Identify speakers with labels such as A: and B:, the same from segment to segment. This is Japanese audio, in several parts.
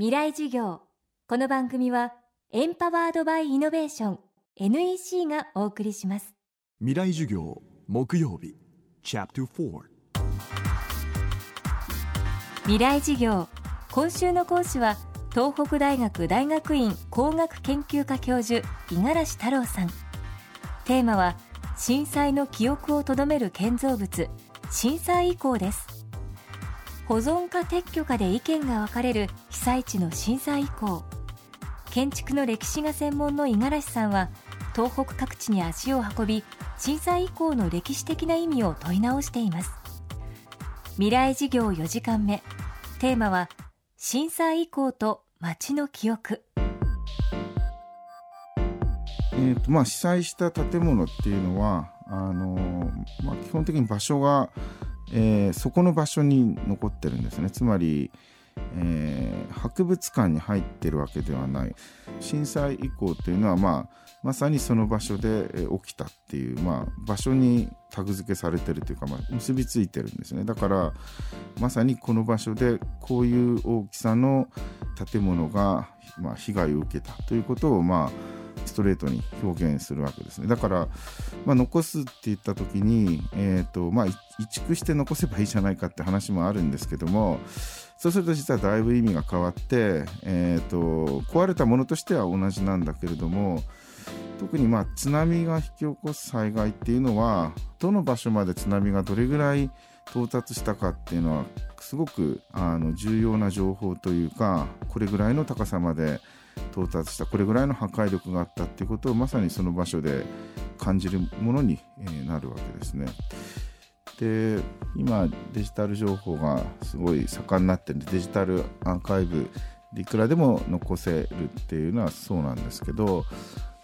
A: 未来授業。この番組はエンパワードバイイノベーション NEC がお送りします。
B: 未来授業木曜日チャプター
A: 未来授業。今週の講師は東北大学大学院工学研究科教授五十嵐太郎さん。テーマは震災の記憶をとどめる建造物震災遺構です保存か撤去かで意見が分かれる被災地の震災遺構。建築の歴史が専門の五十嵐さんは東北各地に足を運び震災遺構の歴史的な意味を問い直しています。未来事業4時間目。テーマは震災遺構と街の記憶。
C: えーとまあ、被災した建物っていうのはあの、まあ、基本的に場所が、えー、そこの場所に残ってるんですね。つまり、えー、博物館に入ってるわけではない。震災遺構っていうのは、まあ、まさにその場所で起きたっていう、まあ、場所にタグ付けされてるというか、まあ、結びついてるんですね。だからまさにこの場所でこういう大きさの建物が、まあ、被害を受けたということをまあストレートに表現するわけですね。だから、まあ、残すって言った時に、えーとまあ、移築して残せばいいじゃないかって話もあるんですけどもそうすると実はだいぶ意味が変わって、えーと、壊れたものとしては同じなんだけれども特にまあ津波が引き起こす災害っていうのはどの場所まで津波がどれぐらい到達したかっていうのはすごくあの重要な情報というかこれぐらいの高さまで到達したこれぐらいの破壊力があったっていうことをまさにその場所で感じるものになるわけですね。で今デジタル情報がすごい盛んになってるんでデジタルアーカイブでいくらでも残せるっていうのはそうなんですけど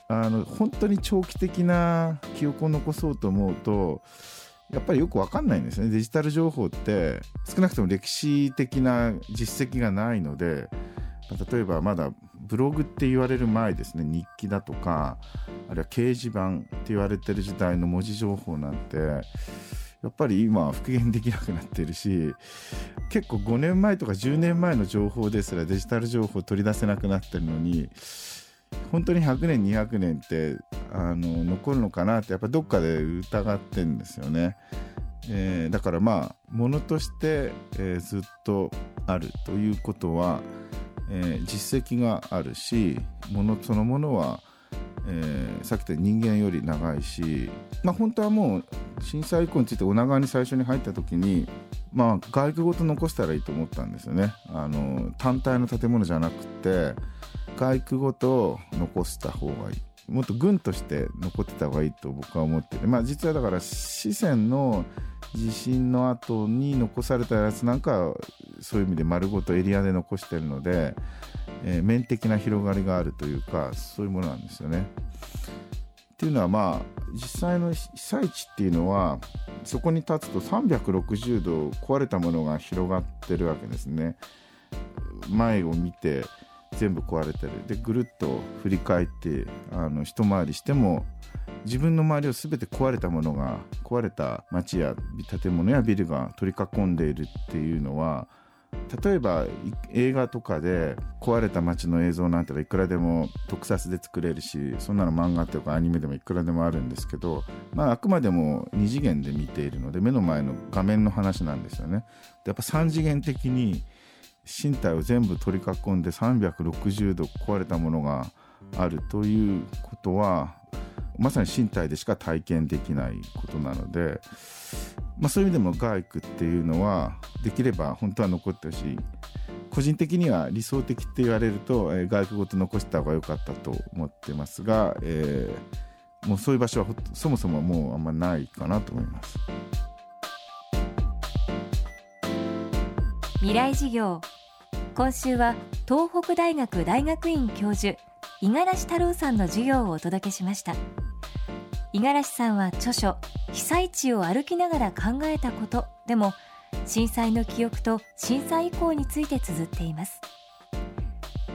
C: あの本当に長期的な記憶を残そうと思うとやっぱりよく分かんないんですね。デジタル情報って少なくとも歴史的な実績がないので例えばまだブログって言われる前ですね。日記だとかあるいは掲示板って言われてる時代の文字情報なんてやっぱり今復元できなくなってるし結構5年前とか10年前の情報ですらデジタル情報取り出せなくなってるのに本当に100年200年ってあの残るのかなってやっぱどっかで疑ってんですよね。えー、だからまあものとして、えー、ずっとあるということはえー、実績があるしものそのものは、えー、さっき言った人間より長いし、まあ、本当はもう震災以降について女川に最初に入った時に、まあ、外区ごと残したらいいと思ったんですよねあの単体の建物じゃなくて外区ごと残した方がいいもっと軍として残ってた方がいいと僕は思ってて、まあ、実はだから四川の地震の後に残されたやつなんかそういう意味で丸ごとエリアで残してるので、えー、面的な広がりがあるというかそういうものなんですよね。っていうのはまあ実際の被災地っていうのはそこに立つと360度壊れたものが広がってるわけですね。前を見て全部壊れてるでぐるっと振り返ってあの一回りしても自分の周りを全て壊れたものが壊れた町や建物やビルが取り囲んでいるっていうのは例えば映画とかで壊れた街の映像なんていくらでも特撮で作れるしそんなの漫画とかアニメでもいくらでもあるんですけど、まあ、あくまでも2次元で見ているので目の前の画面の話なんですよね。やっぱ3次元的に身体を全部取り囲んで360度壊れたものがあるということはまさに身体でしか体験できないことなので、まあ、そういう意味でも外区っていうのはできれば本当は残ってほしい個人的には理想的って言われると、えー、外区ごと残した方が良かったと思ってますが、えー、もうそういう場所はそもそももうあんまないかなと思います。
A: 未来事業今週は東北大学大学院教授五十嵐太郎さんの授業をお届けしました。五十嵐さんは著書被災地を歩きながら考えたことでも震災の記憶と震災以降について綴っています。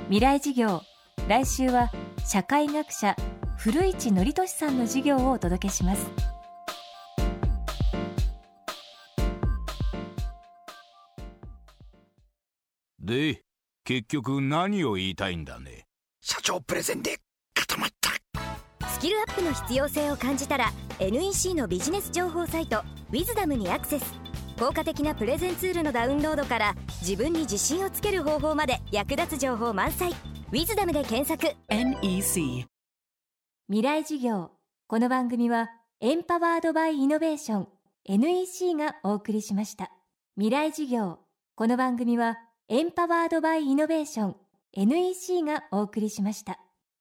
A: 未来事業来週は社会学者古市憲寿さんの授業をお届けします。
D: で結局何を言いたいんだね？
E: 社長プレゼンで固まった。
F: スキルアップの必要性を感じたら NEC のビジネス情報サイト「ウィズダムにアクセス。効果的なプレゼンツールのダウンロードから自分に自信をつける方法まで役立つ情報満載「ウィズダムで検索。
G: NEC
A: 未来事業。この番組はエンパワードバイイノベーション NEC がお送りしました。未来事業。この番組はエンパワードバイイノベーション NEC がお送りしました。